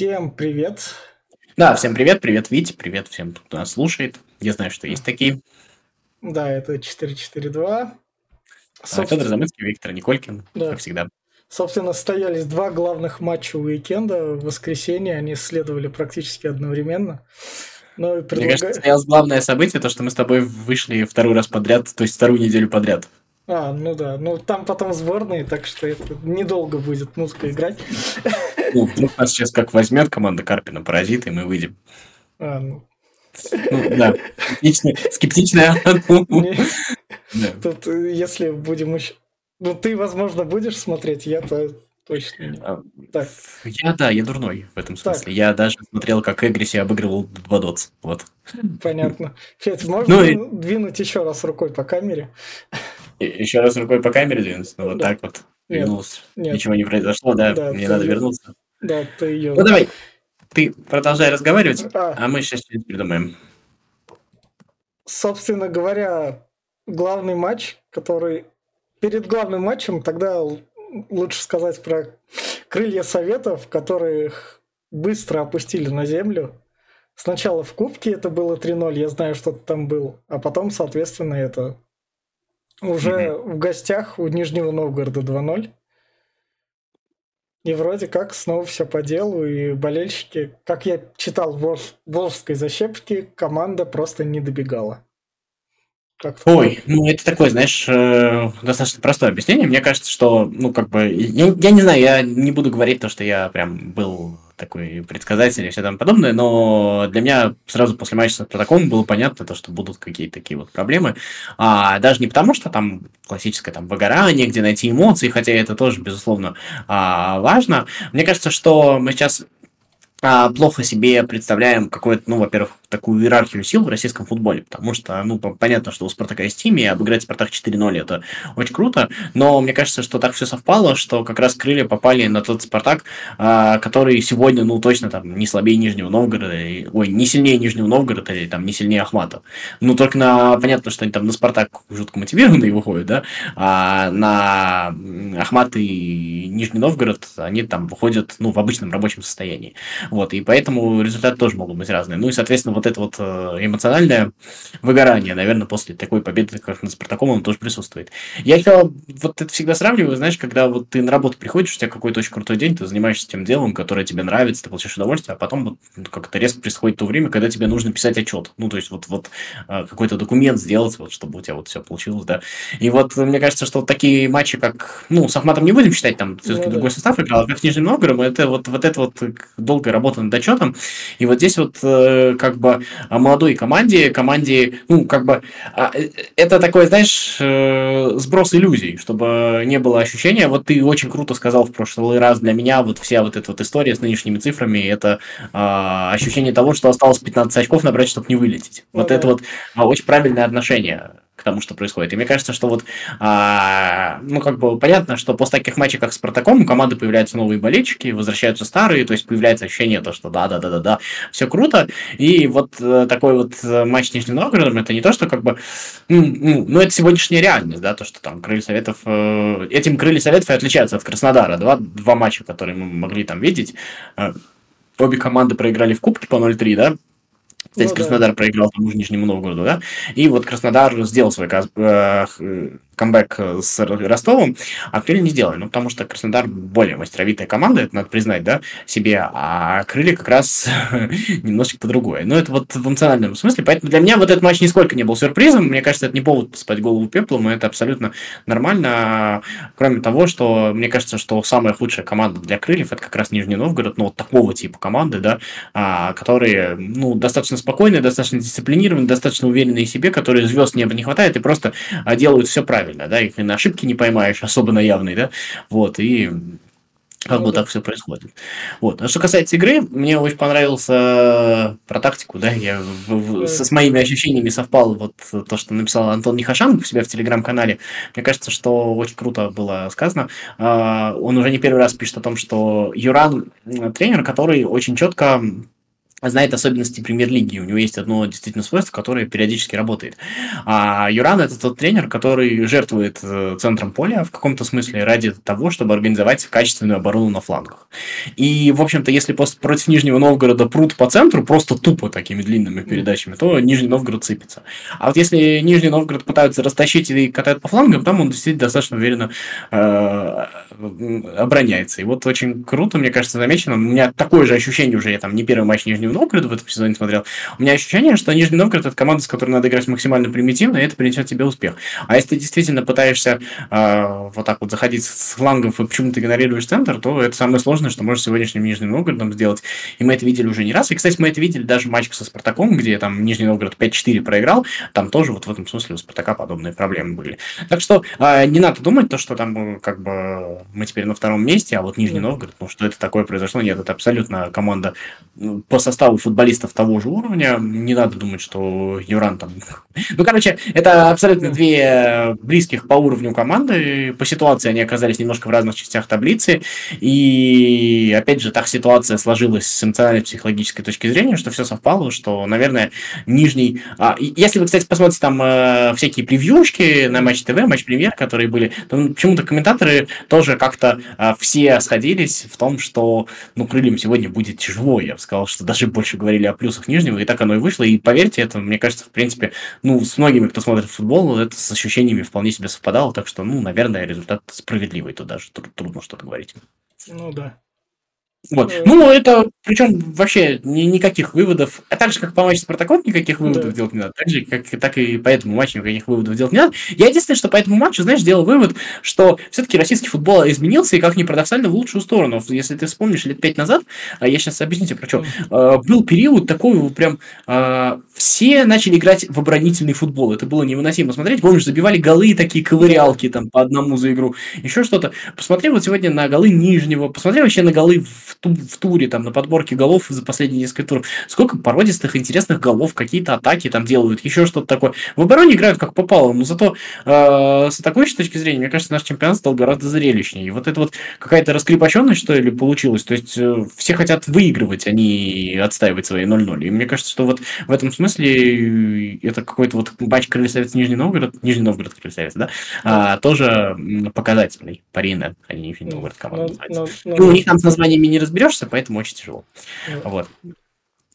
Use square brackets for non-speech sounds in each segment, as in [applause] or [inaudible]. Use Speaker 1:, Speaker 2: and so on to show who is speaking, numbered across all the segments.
Speaker 1: Всем привет.
Speaker 2: Да, всем привет, привет, Витя, привет всем, кто нас слушает. Я знаю, что есть такие.
Speaker 1: Да, это 442.
Speaker 2: Собственно... Федор Замыцкий, Виктор Николькин, да. как всегда.
Speaker 1: Собственно, состоялись два главных матча уикенда. В воскресенье они следовали практически одновременно.
Speaker 2: Но предлагаю... Мне кажется, состоялось главное событие, то, что мы с тобой вышли второй раз подряд, то есть вторую неделю подряд.
Speaker 1: А, ну да. Ну там потом сборные, так что это недолго будет музыка играть.
Speaker 2: Ну, нас сейчас как возьмет команда Карпина паразит, и мы выйдем.
Speaker 1: А, ну.
Speaker 2: ну да, скептичная.
Speaker 1: Тут, э, если будем еще... Ну, ты, возможно, будешь смотреть, я-то точно нет. А,
Speaker 2: так. Я, да, я дурной в этом смысле. Так. Я даже смотрел, как Эгриси обыгрывал Двадоц. Вот.
Speaker 1: Понятно. Федь, можно ну, и... двинуть еще раз рукой по камере?
Speaker 2: Еще раз рукой по камере двинуться? Ну, вот да. так вот. Двинулся. Нет. Ничего не произошло, да? да Мне надо вернуться.
Speaker 1: Да, ты ее...
Speaker 2: Ну, давай. Ты продолжай разговаривать, а, а мы сейчас что-нибудь придумаем.
Speaker 1: Собственно говоря, главный матч, который... Перед главным матчем тогда лучше сказать про крылья советов, которых быстро опустили на землю. Сначала в Кубке это было 3-0, я знаю, что там был, а потом, соответственно, это уже mm-hmm. в гостях у Нижнего Новгорода 2-0. И вроде как снова все по делу, и болельщики, как я читал в Волжской защепке, команда просто не добегала.
Speaker 2: Как Ой, ну это такое, знаешь, э, достаточно простое объяснение. Мне кажется, что, ну, как бы, я, я не знаю, я не буду говорить то, что я прям был такой предсказатель и все там подобное, но для меня сразу после матча с Спартаком было понятно то, что будут какие-то такие вот проблемы. А, даже не потому, что там классическое там выгорание, где найти эмоции, хотя это тоже, безусловно, а, важно. Мне кажется, что мы сейчас плохо себе представляем какое-то, ну, во-первых, такую иерархию сил в российском футболе, потому что, ну, понятно, что у Спартака есть тимми, и обыграть Спартак 4-0 это очень круто, но мне кажется, что так все совпало, что как раз крылья попали на тот Спартак, а, который сегодня, ну, точно там не слабее Нижнего Новгорода, ой, не сильнее Нижнего Новгорода или там не сильнее Ахмата. Ну, только на, понятно, что они там на Спартак жутко мотивированные выходят, да, а на Ахмат и Нижний Новгород они там выходят, ну, в обычном рабочем состоянии. Вот, и поэтому результаты тоже могут быть разные. Ну и, соответственно, вот это вот э, эмоциональное выгорание, наверное, после такой победы, как над Спартаком, он тоже присутствует. Я еще вот это всегда сравниваю, знаешь, когда вот ты на работу приходишь, у тебя какой-то очень крутой день, ты занимаешься тем делом, которое тебе нравится, ты получаешь удовольствие, а потом вот как-то резко происходит то время, когда тебе нужно писать отчет. Ну, то есть вот, вот э, какой-то документ сделать, вот, чтобы у тебя вот все получилось, да. И вот мне кажется, что вот такие матчи, как, ну, с Ахматом не будем считать, там все-таки ну, другой да. состав играл, а как с Нижним Новгородом, это вот, вот это вот долгая работа над отчетом, и вот здесь вот э, как бы молодой команде, команде, ну, как бы, а, э, это такой, знаешь, э, сброс иллюзий, чтобы не было ощущения, вот ты очень круто сказал в прошлый раз, для меня вот вся вот эта вот история с нынешними цифрами, это а, ощущение того, что осталось 15 очков набрать, чтобы не вылететь. Ну, вот да. это вот а, очень правильное отношение к тому, что происходит. И мне кажется, что вот, а, ну, как бы понятно, что после таких матчей, как с Спартаком, у команды появляются новые болельщики, возвращаются старые, то есть появляется ощущение, то, что да-да-да-да-да, все круто. И вот э, такой вот э, матч с Нижним Новгородом, это не то, что как бы, ну, ну, это сегодняшняя реальность, да, то, что там крылья советов, э, этим крылья советов и отличаются от Краснодара, два, два матча, которые мы могли там видеть, э, обе команды проиграли в Кубке по 0-3, да, кстати, ну, Краснодар да. проиграл тому же Нижнему Новгороду, да? И вот Краснодар сделал свой э, камбэк э, с Ростовом, а Крылья не сделали. Ну, потому что Краснодар более мастеровитая команда, это надо признать, да, себе, а Крылья как раз [laughs] немножечко по-другое. Но это вот в эмоциональном смысле. Поэтому для меня вот этот матч нисколько не был сюрпризом. Мне кажется, это не повод спать голову пеплом, и это абсолютно нормально. Кроме того, что мне кажется, что самая худшая команда для Крыльев это как раз Нижний Новгород, ну, вот такого типа команды, да, а, которые, ну, достаточно спокойные, достаточно дисциплинированные, достаточно уверенные в себе, которые звезд неба не хватает и просто а, делают все правильно правильно, да, их и на ошибки не поймаешь, особо на явные, да, вот, и как бы так все происходит. Вот. А что касается игры, мне очень понравился про тактику, да, я в, в, со, с моими ощущениями совпал вот то, что написал Антон Нехашан у себя в телеграм-канале. Мне кажется, что очень круто было сказано. Он уже не первый раз пишет о том, что Юран тренер, который очень четко знает особенности премьер-лиги. У него есть одно действительно свойство, которое периодически работает. А Юран это тот тренер, который жертвует э, центром поля в каком-то смысле ради того, чтобы организовать качественную оборону на флангах. И, в общем-то, если против Нижнего Новгорода прут по центру, просто тупо такими длинными передачами, то Нижний Новгород сыпется. А вот если Нижний Новгород пытаются растащить и катают по флангам, там он действительно достаточно уверенно э, обороняется. И вот очень круто, мне кажется, замечено. У меня такое же ощущение уже, я там не первый матч Нижнего Новгорода в этом сезоне смотрел. У меня ощущение, что Нижний Новгород это команда, с которой надо играть максимально примитивно, и это принесет тебе успех. А если ты действительно пытаешься э, вот так вот заходить с флангов и почему-то игнорируешь центр, то это самое сложное, что можешь сегодняшним Нижним Новгородом сделать. И мы это видели уже не раз. И, кстати, мы это видели даже в матче со Спартаком, где там Нижний Новгород 5-4 проиграл. Там тоже вот в этом смысле у Спартака подобные проблемы были. Так что э, не надо думать то, что там как бы мы теперь на втором месте, а вот Нижний Новгород, ну что это такое произошло? Нет, это абсолютно команда ну, по составу футболистов того же уровня. Не надо думать, что Юран там... Ну, короче, это абсолютно две близких по уровню команды. По ситуации они оказались немножко в разных частях таблицы. И, опять же, так ситуация сложилась с эмоциональной психологической точки зрения, что все совпало, что, наверное, нижний... А, если вы, кстати, посмотрите там э, всякие превьюшки на Матч ТВ, Матч Премьер, которые были, то почему-то комментаторы тоже как-то э, все сходились в том, что, ну, крыльям сегодня будет тяжело. Я бы сказал, что даже больше говорили о плюсах Нижнего, и так оно и вышло. И поверьте, это, мне кажется, в принципе, ну, с многими, кто смотрит футбол, это с ощущениями вполне себе совпадало, так что, ну, наверное, результат справедливый, тут даже трудно что-то говорить.
Speaker 1: Ну да.
Speaker 2: Вот. Ну, это, причем вообще ни, никаких выводов, а так же, как по матчу Спартаком, никаких выводов да. делать не надо, так же, как так и по этому матчу никаких выводов делать не надо. Я единственное, что по этому матчу, знаешь, сделал вывод, что все-таки российский футбол изменился, и как ни парадоксально, в лучшую сторону. Если ты вспомнишь, лет пять назад, а я сейчас объясню тебе про что, а, был период такой, прям а, все начали играть в оборонительный футбол, это было невыносимо смотреть, помнишь, забивали голы такие ковырялки там по одному за игру, еще что-то. Посмотри вот сегодня на голы Нижнего, посмотри вообще на голы в в, туре, там, на подборке голов за последние несколько туров. Сколько породистых, интересных голов, какие-то атаки там делают, еще что-то такое. В обороне играют как попало, но зато э, с атакующей точки зрения, мне кажется, наш чемпионат стал гораздо зрелищнее. И вот это вот какая-то раскрепощенность, что ли, получилась. То есть э, все хотят выигрывать, а не отстаивать свои 0-0. И мне кажется, что вот в этом смысле это какой-то вот матч Крылья Нижний Новгород, Нижний Новгород Крылья да, а, тоже показательный. Парина, а не Нижний Новгород команда ну, называется. Ну, ну, у них там с названиями не разберешься, поэтому очень тяжело. Вот.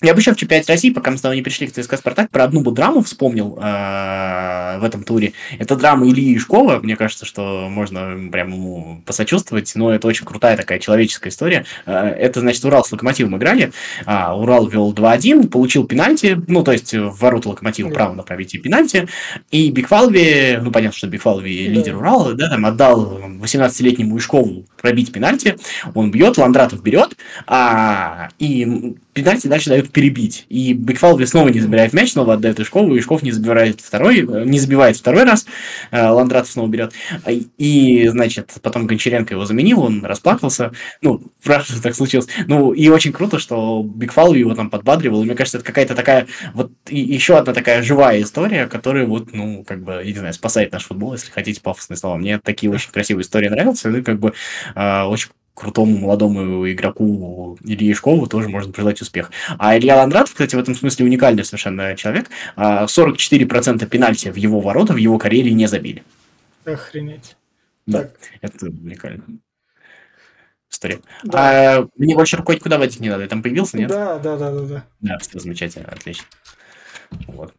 Speaker 2: Я бы еще в чемпионате России, пока мы снова не пришли к ЦСКА Спартак, про одну бы драму вспомнил э, в этом туре. Это драма Ильи Ишкова. Мне кажется, что можно прям ему посочувствовать, но это очень крутая такая человеческая история. Э, это, значит, Урал с Локомотивом играли. Э, Урал вел 2-1, получил пенальти, ну, то есть в ворот Локомотива право на пробитие пенальти. И Бигфалви, ну, понятно, что Бигфалви да. лидер Урала, да, там отдал 18-летнему Ишкову пробить пенальти. Он бьет, Ландратов берет, а, и пенальти дальше дают перебить. И Бекфалви снова не забирает мяч, снова отдает Ишкову, Ишков не забирает второй, э, не забивает второй раз, э, Ландратов снова берет. И, значит, потом Гончаренко его заменил, он расплакался. Ну, правда, так случилось. Ну, и очень круто, что Бигфалви его там подбадривал. И мне кажется, это какая-то такая, вот еще одна такая живая история, которая вот, ну, как бы, я не знаю, спасает наш футбол, если хотите пафосные слова. Мне такие очень красивые истории нравятся, ну, как бы, э, очень крутому молодому игроку Илье Ишкову тоже можно пожелать успех. А Илья Ландратов, кстати, в этом смысле уникальный совершенно человек. 44% а, пенальти в его ворота в его карьере не забили.
Speaker 1: Охренеть.
Speaker 2: Да, так. это уникально. История. Да. А, мне больше рукой куда водить не надо. Я там появился, нет?
Speaker 1: Да, да, да, да, да.
Speaker 2: Да, все замечательно, отлично. Вот.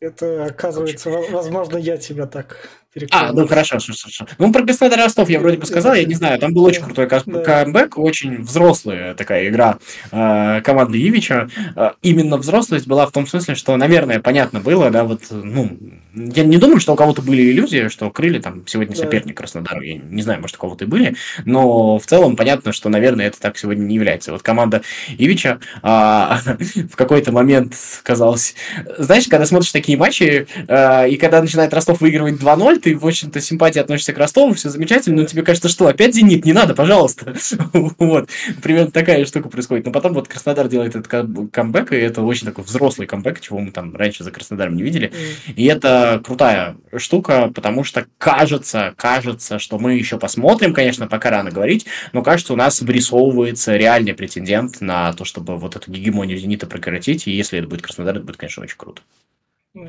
Speaker 1: Это, оказывается, возможно, я тебя так
Speaker 2: а, ну хорошо, хорошо, хорошо. Ну, про Краснодар Ростов я вроде бы сказал, я не знаю, там был очень крутой камбэк, очень взрослая такая игра э, команды Ивича. Э, именно взрослость была в том смысле, что, наверное, понятно было, да, вот, ну, я не думаю, что у кого-то были иллюзии, что крылья там сегодня соперник Краснодару, я не знаю, может, у кого-то и были, но в целом понятно, что, наверное, это так сегодня не является. Вот команда Ивича э, [laughs] в какой-то момент казалось... Знаешь, когда смотришь такие матчи, э, и когда начинает Ростов выигрывать 2-0, ты, в общем-то, симпатии относишься к Ростову, все замечательно, но тебе кажется, что опять Зенит, не надо, пожалуйста. [laughs] вот, примерно такая штука происходит. Но потом вот Краснодар делает этот камбэк, и это очень такой взрослый камбэк, чего мы там раньше за Краснодаром не видели. И это крутая штука, потому что кажется, кажется, что мы еще посмотрим, конечно, пока рано говорить, но кажется, у нас вырисовывается реальный претендент на то, чтобы вот эту гегемонию Зенита прекратить, и если это будет Краснодар, это будет, конечно, очень круто.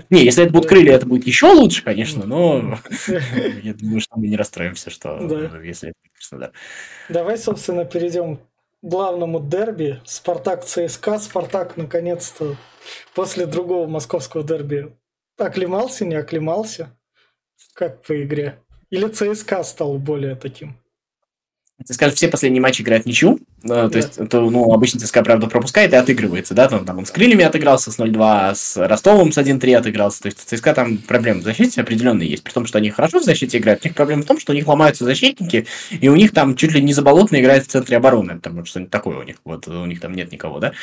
Speaker 2: Не, если это будут крылья, это будет еще лучше, конечно, но [laughs] я думаю, что мы не расстроимся, что если это Краснодар.
Speaker 1: Давай, собственно, перейдем к главному дерби. Спартак ЦСКА. Спартак, наконец-то, после другого московского дерби оклемался, не оклемался? Как по игре? Или ЦСКА стал более таким?
Speaker 2: ЦСКА все последние матчи играют ничью, да. то есть, то, ну, обычно ЦСКА, правда, пропускает и отыгрывается, да, там, там он с крыльями отыгрался с 0-2, с Ростовом с 1-3 отыгрался, то есть ЦСКА там проблемы в защите определенные есть, при том, что они хорошо в защите играют, у них проблема в том, что у них ломаются защитники, и у них там чуть ли не заболотно играет в центре обороны, там что-нибудь такое у них, вот у них там нет никого, да,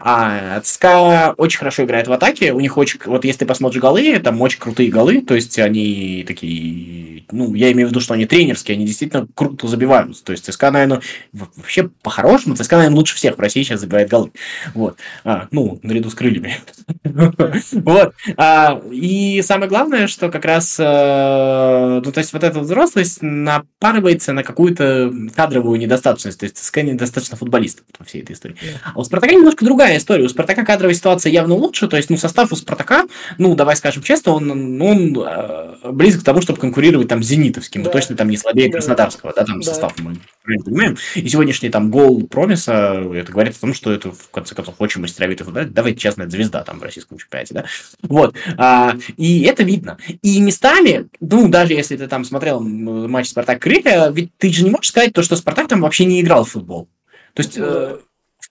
Speaker 2: а ЦСКА очень хорошо играет в атаке, у них очень, вот если ты посмотришь голы, там очень крутые голы, то есть они такие, ну, я имею в виду, что они тренерские, они действительно круто забивают, то есть ЦСКА, наверное, вообще по-хорошему, ЦСКА, наверное, лучше всех в России сейчас забивает голы. Вот. А, ну, наряду с крыльями. [laughs] Вот. А, и самое главное, что как раз, э, ну, то есть вот эта взрослость напарывается на какую-то кадровую недостаточность. То есть ЦСКА недостаточно футболистов во всей этой истории. А у Спартака немножко другая история. У Спартака кадровая ситуация явно лучше. То есть, ну, состав у Спартака, ну, давай скажем честно, он, он э, близок к тому, чтобы конкурировать там с Зенитовским. Да. точно там не слабее Краснодарского, да, там состав правильно понимаем. И сегодняшний там гол Промиса, это говорит о том, что это, в конце концов, очень мастеровитый футболист. Давайте честно, это звезда там в российском чемпионате, да? Вот. А, и это видно. И местами, ну, даже если ты там смотрел матч Спартак Крылья, ведь ты же не можешь сказать то, что Спартак там вообще не играл в футбол. То есть, э,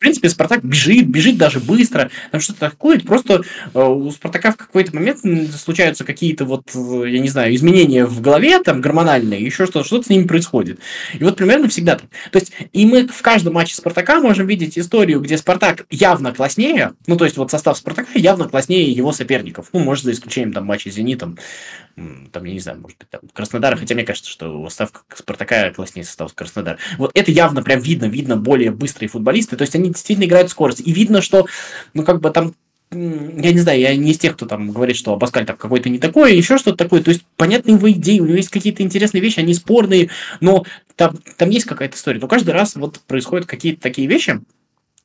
Speaker 2: принципе, Спартак бежит, бежит даже быстро, там что-то такое. Просто э, у Спартака в какой-то момент случаются какие-то вот, э, я не знаю, изменения в голове, там, гормональные, еще что-то, что-то с ними происходит. И вот примерно всегда так. То есть, и мы в каждом матче Спартака можем видеть историю, где Спартак явно класснее, ну, то есть, вот состав Спартака явно класснее его соперников. Ну, может, за исключением там матча с Зенитом, там, я не знаю, может быть, там, Краснодара, хотя мне кажется, что состав Спартака класснее состав Краснодара. Вот это явно прям видно, видно более быстрые футболисты, то есть они действительно играют скорость. И видно, что, ну, как бы там я не знаю, я не из тех, кто там говорит, что Абаскаль там какой-то не такой, еще что-то такое. То есть, понятные его идеи, у него есть какие-то интересные вещи, они спорные, но там, там есть какая-то история. Но каждый раз вот происходят какие-то такие вещи,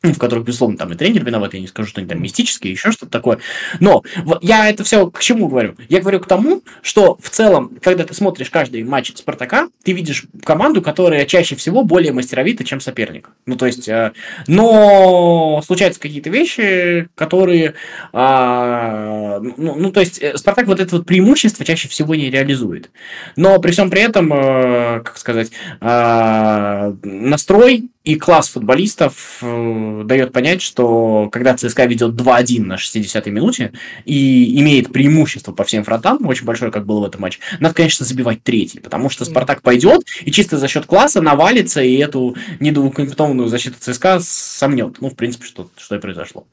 Speaker 2: в которых, безусловно, там и тренер виноват, я не скажу, что они там мистические, еще что-то такое. Но я это все к чему говорю? Я говорю к тому, что в целом, когда ты смотришь каждый матч Спартака, ты видишь команду, которая чаще всего более мастеровита, чем соперник. Ну, то есть, э, но случаются какие-то вещи, которые, э, ну, ну, то есть, э, Спартак вот это вот преимущество чаще всего не реализует. Но при всем при этом, э, как сказать, э, настрой и класс футболистов э, дает понять, что когда ЦСКА ведет 2-1 на 60-й минуте и имеет преимущество по всем фронтам, очень большое, как было в этом матче, надо, конечно, забивать третий, потому что Спартак пойдет и чисто за счет класса навалится и эту недоукомплектованную защиту ЦСКА сомнет. Ну, в принципе, что, что и произошло.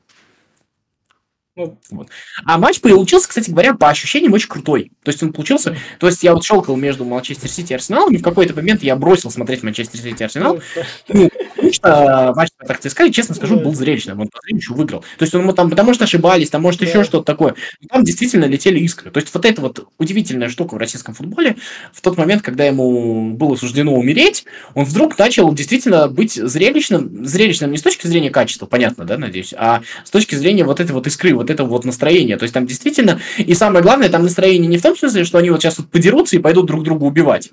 Speaker 2: Ну, вот. А матч получился, кстати говоря, по ощущениям очень крутой. То есть он получился... То есть я вот щелкал между Манчестер Сити и Арсеналом, и в какой-то момент я бросил смотреть Манчестер Сити и Арсенал. Ну, потому что матч так ЦСКА, и, честно скажу, был зрелищным. Он по зрелищу выиграл. То есть он там, потому что ошибались, там, может, еще что-то такое. Там действительно летели искры. То есть вот эта вот удивительная штука в российском футболе, в тот момент, когда ему было суждено умереть, он вдруг начал действительно быть зрелищным. Зрелищным не с точки зрения качества, понятно, да, надеюсь, а с точки зрения вот этой вот искры, вот этого вот настроения. То есть там действительно, и самое главное, там настроение не в том смысле, что они вот сейчас вот подерутся и пойдут друг друга убивать.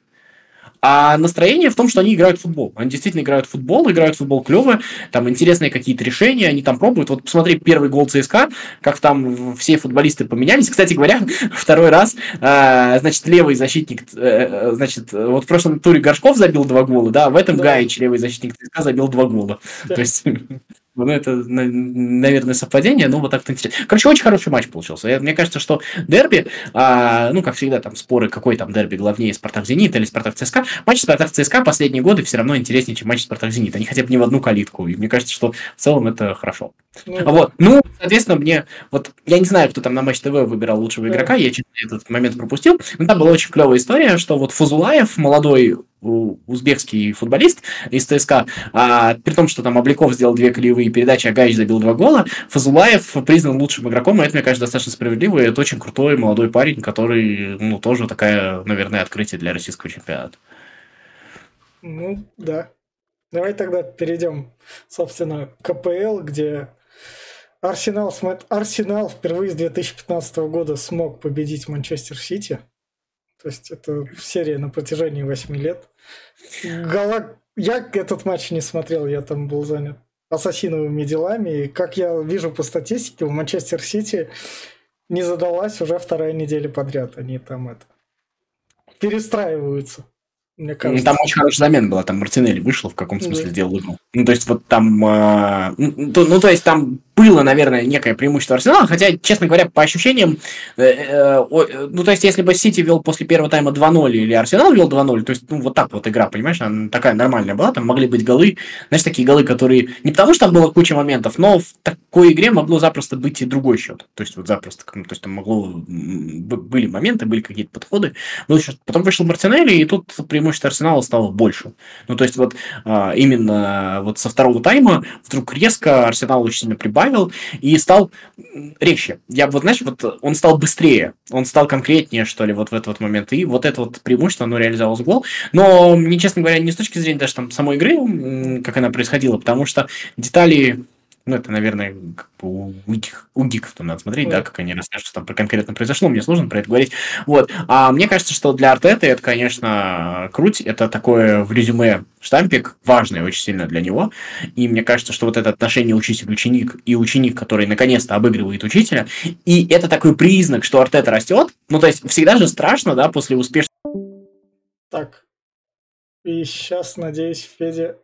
Speaker 2: А настроение в том, что они играют в футбол. Они действительно играют в футбол, играют в футбол клево, там интересные какие-то решения, они там пробуют. Вот посмотри первый гол ЦСКА, как там все футболисты поменялись. Кстати говоря, [laughs] второй раз, э, значит, левый защитник, э, значит, вот в прошлом туре Горшков забил два гола, да, в этом да. Гаич, левый защитник ЦСКА, забил два гола. Да. То есть [laughs] Ну, это, наверное, совпадение, но вот так интересно. Короче, очень хороший матч получился. Мне кажется, что дерби, а, ну, как всегда, там споры, какой там дерби главнее, Спартак-Зенит или Спартак-ЦСКА. Матч Спартак-ЦСКА последние годы все равно интереснее, чем матч Спартак-Зенит. Они хотя бы не в одну калитку. И мне кажется, что в целом это хорошо. Ну, вот. Ну, соответственно, мне вот я не знаю, кто там на матч ТВ выбирал лучшего игрока, я честно этот момент пропустил. Но там была очень клевая история, что вот Фузулаев, молодой узбекский футболист из ЦСКА, а, при том, что там Обликов сделал две колевые передачи, а Гаич забил два гола, Фазулаев признан лучшим игроком, и это, мне кажется, достаточно справедливо, и это очень крутой молодой парень, который, ну, тоже такая, наверное, открытие для российского чемпионата.
Speaker 1: Ну, да. Давай тогда перейдем, собственно, к КПЛ, где Арсенал, Арсенал впервые с 2015 года смог победить Манчестер Сити. То есть это серия на протяжении 8 лет. Гала... Я этот матч не смотрел, я там был занят ассасиновыми делами. И как я вижу по статистике, в Манчестер Сити не задалась уже вторая неделя подряд. Они там это перестраиваются.
Speaker 2: Мне кажется. Там очень хорошая замена была, там Мартинелли вышел, в каком смысле да. сделал игру. Ну, то есть, вот там... Э, ну, ну, то есть, там было, наверное, некое преимущество Арсенала, хотя, честно говоря, по ощущениям, э, э, э, ну, то есть, если бы Сити вел после первого тайма 2-0 или Арсенал вел 2-0, то есть, ну, вот так вот игра, понимаешь, она такая нормальная была, там могли быть голы, знаешь, такие голы, которые, не потому что там было куча моментов, но в такой игре могло запросто быть и другой счет, то есть, вот запросто, то есть, там могло, были моменты, были какие-то подходы, ну, потом вышел Мартинелли, и тут преимущество Арсенала стало больше, ну, то есть, вот а, именно вот со второго тайма вдруг резко Арсенал очень сильно прибавил, добавил и стал резче. Я вот, знаешь, вот он стал быстрее, он стал конкретнее, что ли, вот в этот вот момент. И вот это вот преимущество, оно реализовалось в гол. Но мне, честно говоря, не с точки зрения даже там самой игры, как она происходила, потому что детали ну, это, наверное, как бы у, гиков, у гиков там надо смотреть, да, как они расскажут, что там конкретно произошло, мне сложно про это говорить. Вот. А мне кажется, что для Артета это, конечно, круть, это такое в резюме штампик, важный очень сильно для него. И мне кажется, что вот это отношение учитель-ученик и ученик, который наконец-то обыгрывает учителя, и это такой признак, что Артета растет. Ну, то есть всегда же страшно, да, после успешного...
Speaker 1: Так, и сейчас, надеюсь, Федя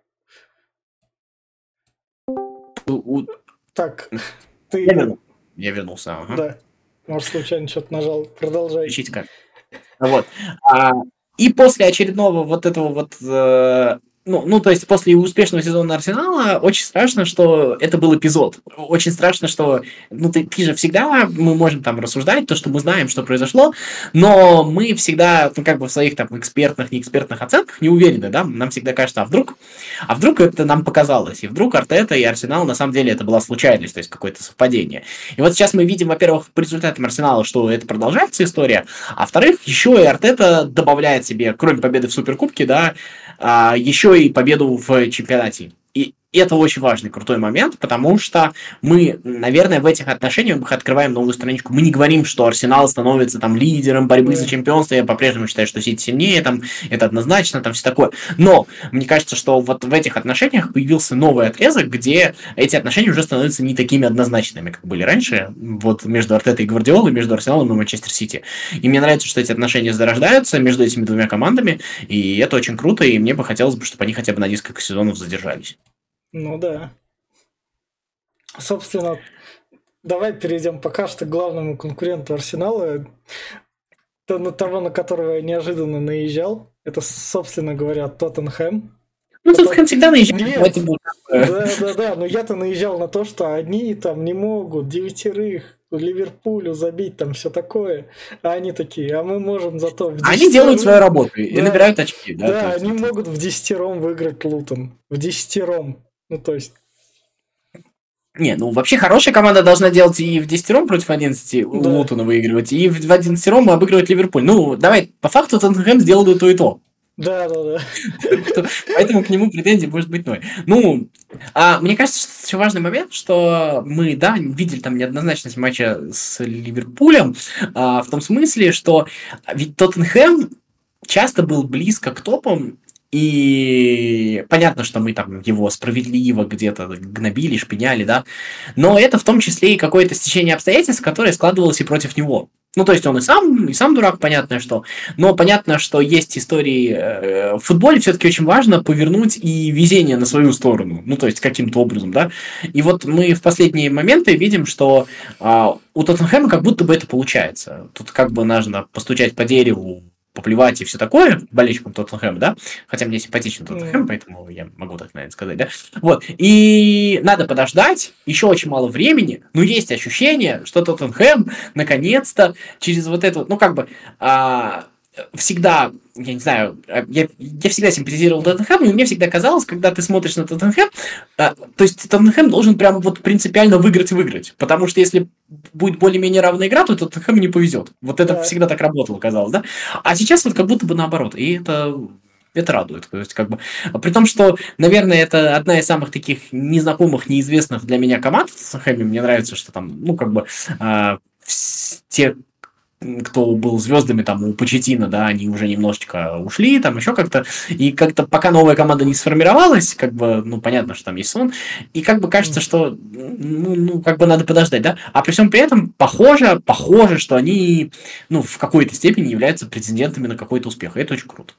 Speaker 1: у... Так, ты...
Speaker 2: Я, верну. Я вернулся, ага.
Speaker 1: Да. Может, случайно что-то нажал. Продолжай.
Speaker 2: Ищите как. Вот. А, и после очередного вот этого вот э, ну, ну, то есть после успешного сезона Арсенала очень страшно, что это был эпизод. Очень страшно, что, ну, ты, ты же всегда, мы можем там рассуждать, то, что мы знаем, что произошло, но мы всегда, ну, как бы в своих там экспертных, неэкспертных оценках не уверены, да, нам всегда кажется, а вдруг, а вдруг это нам показалось, и вдруг Артета и Арсенал, на самом деле, это была случайность, то есть какое-то совпадение. И вот сейчас мы видим, во-первых, по результатам Арсенала, что это продолжается история, а во-вторых, еще и Артета добавляет себе, кроме победы в Суперкубке, да, еще и победу в чемпионате. И это очень важный, крутой момент, потому что мы, наверное, в этих отношениях открываем новую страничку. Мы не говорим, что Арсенал становится там лидером борьбы за чемпионство. Я по-прежнему считаю, что Сити сильнее, там это однозначно, там все такое. Но мне кажется, что вот в этих отношениях появился новый отрезок, где эти отношения уже становятся не такими однозначными, как были раньше, вот между Артетой и Гвардиолой, между Арсеналом и Манчестер Сити. И мне нравится, что эти отношения зарождаются между этими двумя командами, и это очень круто, и мне бы хотелось бы, чтобы они хотя бы на несколько сезонов задержались.
Speaker 1: Ну да. Собственно, давай перейдем пока что к главному конкуренту Арсенала, на того, на которого я неожиданно наезжал. Это, собственно говоря, Тоттенхэм.
Speaker 2: Ну, Тоттенхэм всегда наезжает.
Speaker 1: Да, да, да, но я-то наезжал на то, что они там не могут девятерых Ливерпулю забить, там все такое. А они такие, а мы можем зато...
Speaker 2: В они делают свою работу да, и набирают очки.
Speaker 1: Да, да они могут в десятером выиграть Лутон. В десятером. Ну, то есть...
Speaker 2: Не, ну вообще хорошая команда должна делать и в 10 против 11 да. Лутона выигрывать, и в 11 обыгрывать Ливерпуль. Ну, давай, по факту Тоттенхэм сделал и то, и то.
Speaker 1: Да, да, да.
Speaker 2: Поэтому к нему претензий может быть ноль. Ну, а мне кажется, что еще важный момент, что мы, да, видели там неоднозначность матча с Ливерпулем, а, в том смысле, что ведь Тоттенхэм часто был близко к топам и понятно, что мы там его справедливо где-то гнобили, шпиняли, да, но это в том числе и какое-то стечение обстоятельств, которое складывалось и против него. Ну, то есть он и сам, и сам дурак, понятно что. Но понятно, что есть истории... Э, в футболе все-таки очень важно повернуть и везение на свою сторону. Ну, то есть каким-то образом, да. И вот мы в последние моменты видим, что а, у Тоттенхэма как будто бы это получается. Тут как бы нужно постучать по дереву, поплевать и все такое болельщикам Тоттенхэма, да, хотя мне симпатичен Тоттенхэм, mm. поэтому я могу так, наверное, сказать, да, вот, и надо подождать, еще очень мало времени, но есть ощущение, что Тоттенхэм наконец-то через вот это, ну, как бы, а, всегда, я не знаю, э, я, я всегда симпатизировал Тоттенхэму, и мне всегда казалось, когда ты смотришь на Тоттенхэм, а, то есть Тоттенхэм должен прям вот принципиально выиграть-выиграть, потому что если будет более-менее равная игра, то Тоттенхэм не повезет. Вот это да. всегда так работало, казалось, да? А сейчас вот как будто бы наоборот, и это это радует. То есть, как бы, при том, что, наверное, это одна из самых таких незнакомых, неизвестных для меня команд в Тоттенхэме. Мне нравится, что там, ну, как бы, э, те кто был звездами там у Почетина, да, они уже немножечко ушли, там еще как-то, и как-то пока новая команда не сформировалась, как бы, ну, понятно, что там есть сон, и как бы кажется, что, ну, ну как бы надо подождать, да, а при всем при этом похоже, похоже, что они, ну, в какой-то степени являются претендентами на какой-то успех, и это очень круто.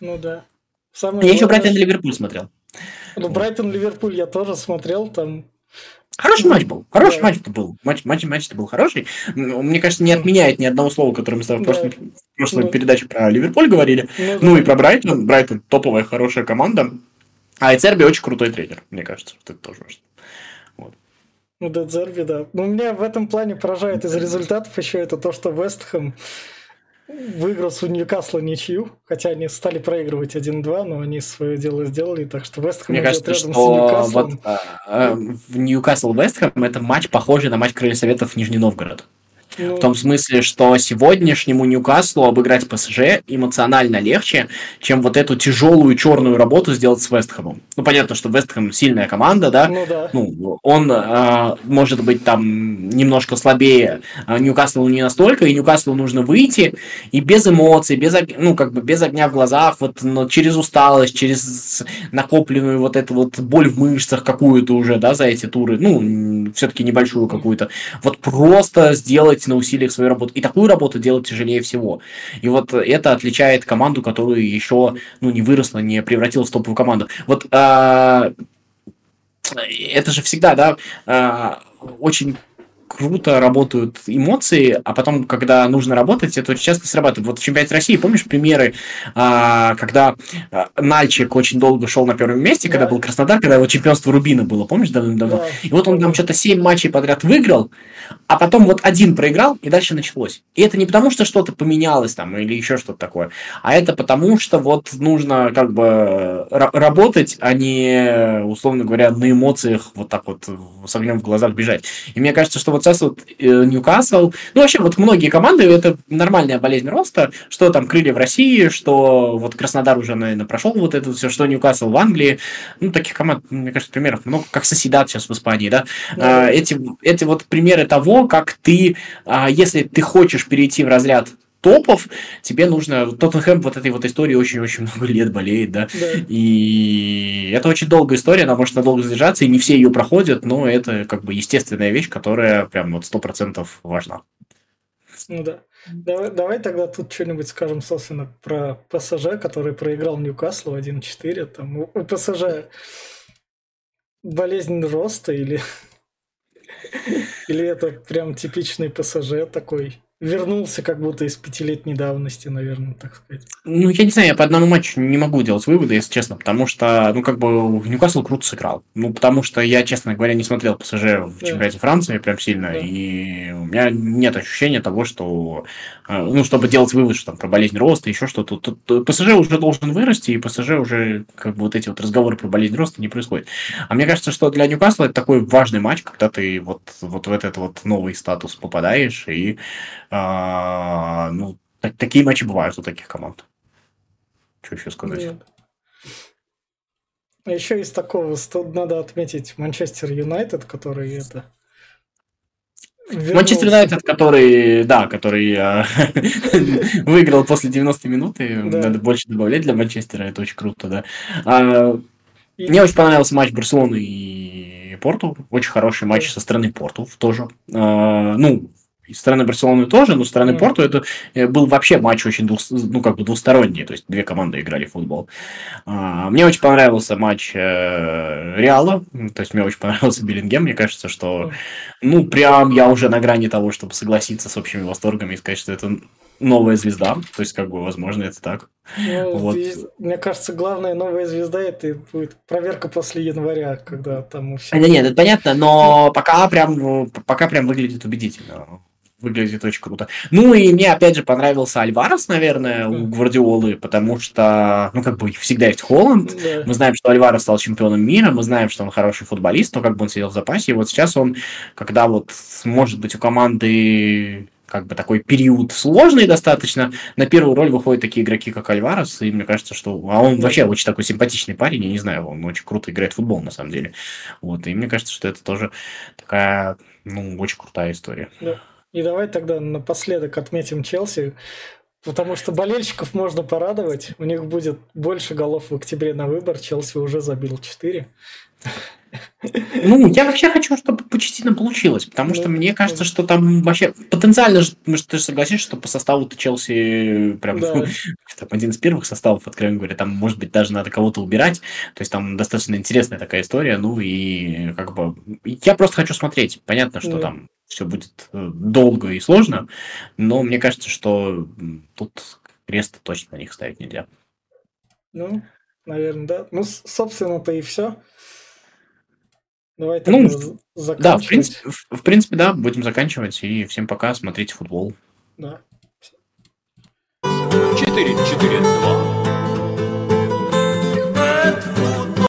Speaker 1: Ну да.
Speaker 2: Самое я еще Брайтон Ливерпуль смотрел.
Speaker 1: Ну, Брайтон Ливерпуль я тоже смотрел, там
Speaker 2: Хороший матч был. Хороший матч это был. Матч, матч, матч это был хороший. Мне кажется, не отменяет ни одного слова, которое мы с тобой в прошлой, в прошлой ну, передаче про Ливерпуль говорили. Ну, ну и про Брайтон. Брайтон топовая, хорошая команда. А и Церби очень крутой тренер, мне кажется. Это тоже важно.
Speaker 1: Вот. Ну, да, Церби, да. Но меня в этом плане поражает из результатов еще это то, что Вестхэм выиграл с Ньюкасла ничью, хотя они стали проигрывать 1-2, но они свое дело сделали, так что Вестхэм
Speaker 2: Мне кажется, рядом что с Ньюкаслом. Вот, а, в Ньюкасл Вестхэм это матч похожий на матч Крылья Советов Нижний Новгород. Ну... В том смысле, что сегодняшнему Ньюкаслу обыграть ПСЖ эмоционально легче, чем вот эту тяжелую черную работу сделать с Вестхэмом. Ну, понятно, что Вестхэм сильная команда, да? Ну, да. Ну, он э, может быть там немножко слабее, а Ньюкаслу не настолько, и Ньюкаслу нужно выйти и без эмоций, без, ну, как бы без огня в глазах, вот но через усталость, через накопленную вот эту вот боль в мышцах какую-то уже, да, за эти туры, ну, все-таки небольшую какую-то, вот просто сделать на усилиях свою работу. И такую работу делать тяжелее всего. И вот это отличает команду, которую еще ну, не выросла, не превратилась в топовую команду. Вот а, это же всегда, да, а, очень круто работают эмоции, а потом, когда нужно работать, это очень часто срабатывает. Вот в чемпионате России, помнишь примеры, а, когда а, Нальчик очень долго шел на первом месте, да. когда был Краснодар, когда его чемпионство Рубина было, помнишь, давным-давно? Да. И вот он там что-то 7 матчей подряд выиграл, а потом вот один проиграл, и дальше началось. И это не потому, что что-то поменялось там или еще что-то такое, а это потому, что вот нужно как бы работать, а не, условно говоря, на эмоциях вот так вот с огнем в глазах бежать. И мне кажется, что вот сейчас вот э, Ньюкасл, ну вообще вот многие команды, это нормальная болезнь роста, что там крылья в России, что вот Краснодар уже, наверное, прошел вот это все, что Ньюкасл в Англии, ну таких команд, мне кажется, примеров много, как Соседат сейчас в Испании, да, да. А, эти, эти вот примеры того, как ты, а, если ты хочешь перейти в разряд топов, тебе нужно... Тоттенхэм вот этой вот истории очень-очень много лет болеет, да? да. И это очень долгая история, она может надолго задержаться, и не все ее проходят, но это как бы естественная вещь, которая прям вот сто процентов важна.
Speaker 1: Ну да. Давай, давай тогда тут что-нибудь скажем, собственно, про ПСЖ, который проиграл Ньюкаслу 1-4. Там у, у ПСЖ болезнь роста или... [laughs] или это прям типичный ПСЖ такой вернулся как будто из пятилетней давности, наверное, так сказать.
Speaker 2: Ну, я не знаю, я по одному матчу не могу делать выводы, если честно, потому что, ну, как бы, Ньюкасл круто сыграл. Ну, потому что я, честно говоря, не смотрел ПСЖ в да. чемпионате Франции прям сильно, да. и у меня нет ощущения того, что, э, ну, чтобы делать вывод, что там про болезнь роста, еще что-то, тут ПСЖ уже должен вырасти, и ПСЖ уже, как бы, вот эти вот разговоры про болезнь роста не происходят. А мне кажется, что для Ньюкасла это такой важный матч, когда ты вот, вот в этот вот новый статус попадаешь, и а, ну, так, такие матчи бывают у таких команд. Что еще сказать? Нет.
Speaker 1: А еще из такого надо отметить Манчестер Юнайтед, который это
Speaker 2: Манчестер Юнайтед, который, да, который э, [laughs] выиграл после 90 минуты. Да. Надо больше добавлять для Манчестера, это очень круто, да. А, и... Мне очень понравился матч Барселоны и Порту. Очень хороший матч со стороны Порту тоже. А, ну, И стороны Барселоны тоже, но со стороны mm. Порту это э, был вообще матч очень двух, ну, как бы двусторонний, то есть две команды играли в футбол. А, мне очень понравился матч э, Реала, то есть мне очень понравился Биллингем, мне кажется, что, ну, прям я уже на грани того, чтобы согласиться с общими восторгами и сказать, что это новая звезда, то есть, как бы, возможно, это так.
Speaker 1: Ну, вот. здесь, мне кажется, главная новая звезда это будет проверка после января, когда там
Speaker 2: все. А, нет, это понятно, но пока прям, пока прям выглядит убедительно. Выглядит очень круто. Ну и мне опять же понравился Альварес, наверное, у Гвардиолы, потому что, ну, как бы всегда есть Холланд. Да. Мы знаем, что Альварес стал чемпионом мира, мы знаем, что он хороший футболист, но как бы он сидел в запасе. И вот сейчас он, когда вот, может быть, у команды как бы такой период сложный достаточно. На первую роль выходят такие игроки, как Альварес, и мне кажется, что... А он вообще очень такой симпатичный парень, я не знаю, он очень круто играет в футбол, на самом деле. Вот, и мне кажется, что это тоже такая, ну, очень крутая история.
Speaker 1: Да. И давай тогда напоследок отметим Челси, потому что болельщиков можно порадовать. У них будет больше голов в октябре на выбор. Челси уже забил 4.
Speaker 2: Ну, я вообще хочу, чтобы Почтина получилось, потому что мне кажется, что там вообще потенциально, ну, ты согласишься, что по составу Челси прям да. [laughs] там, один из первых составов, откровенно говоря, там, может быть, даже надо кого-то убирать, то есть там достаточно интересная такая история, ну и как бы я просто хочу смотреть, понятно, что да. там все будет э, долго и сложно, но мне кажется, что тут крест точно на них ставить нельзя.
Speaker 1: Ну, наверное, да. Ну, собственно-то и все.
Speaker 2: Давай ну, да, в принципе, в, в принципе, да, будем заканчивать. И всем пока, смотрите футбол.
Speaker 1: Да.
Speaker 3: 4-4-2.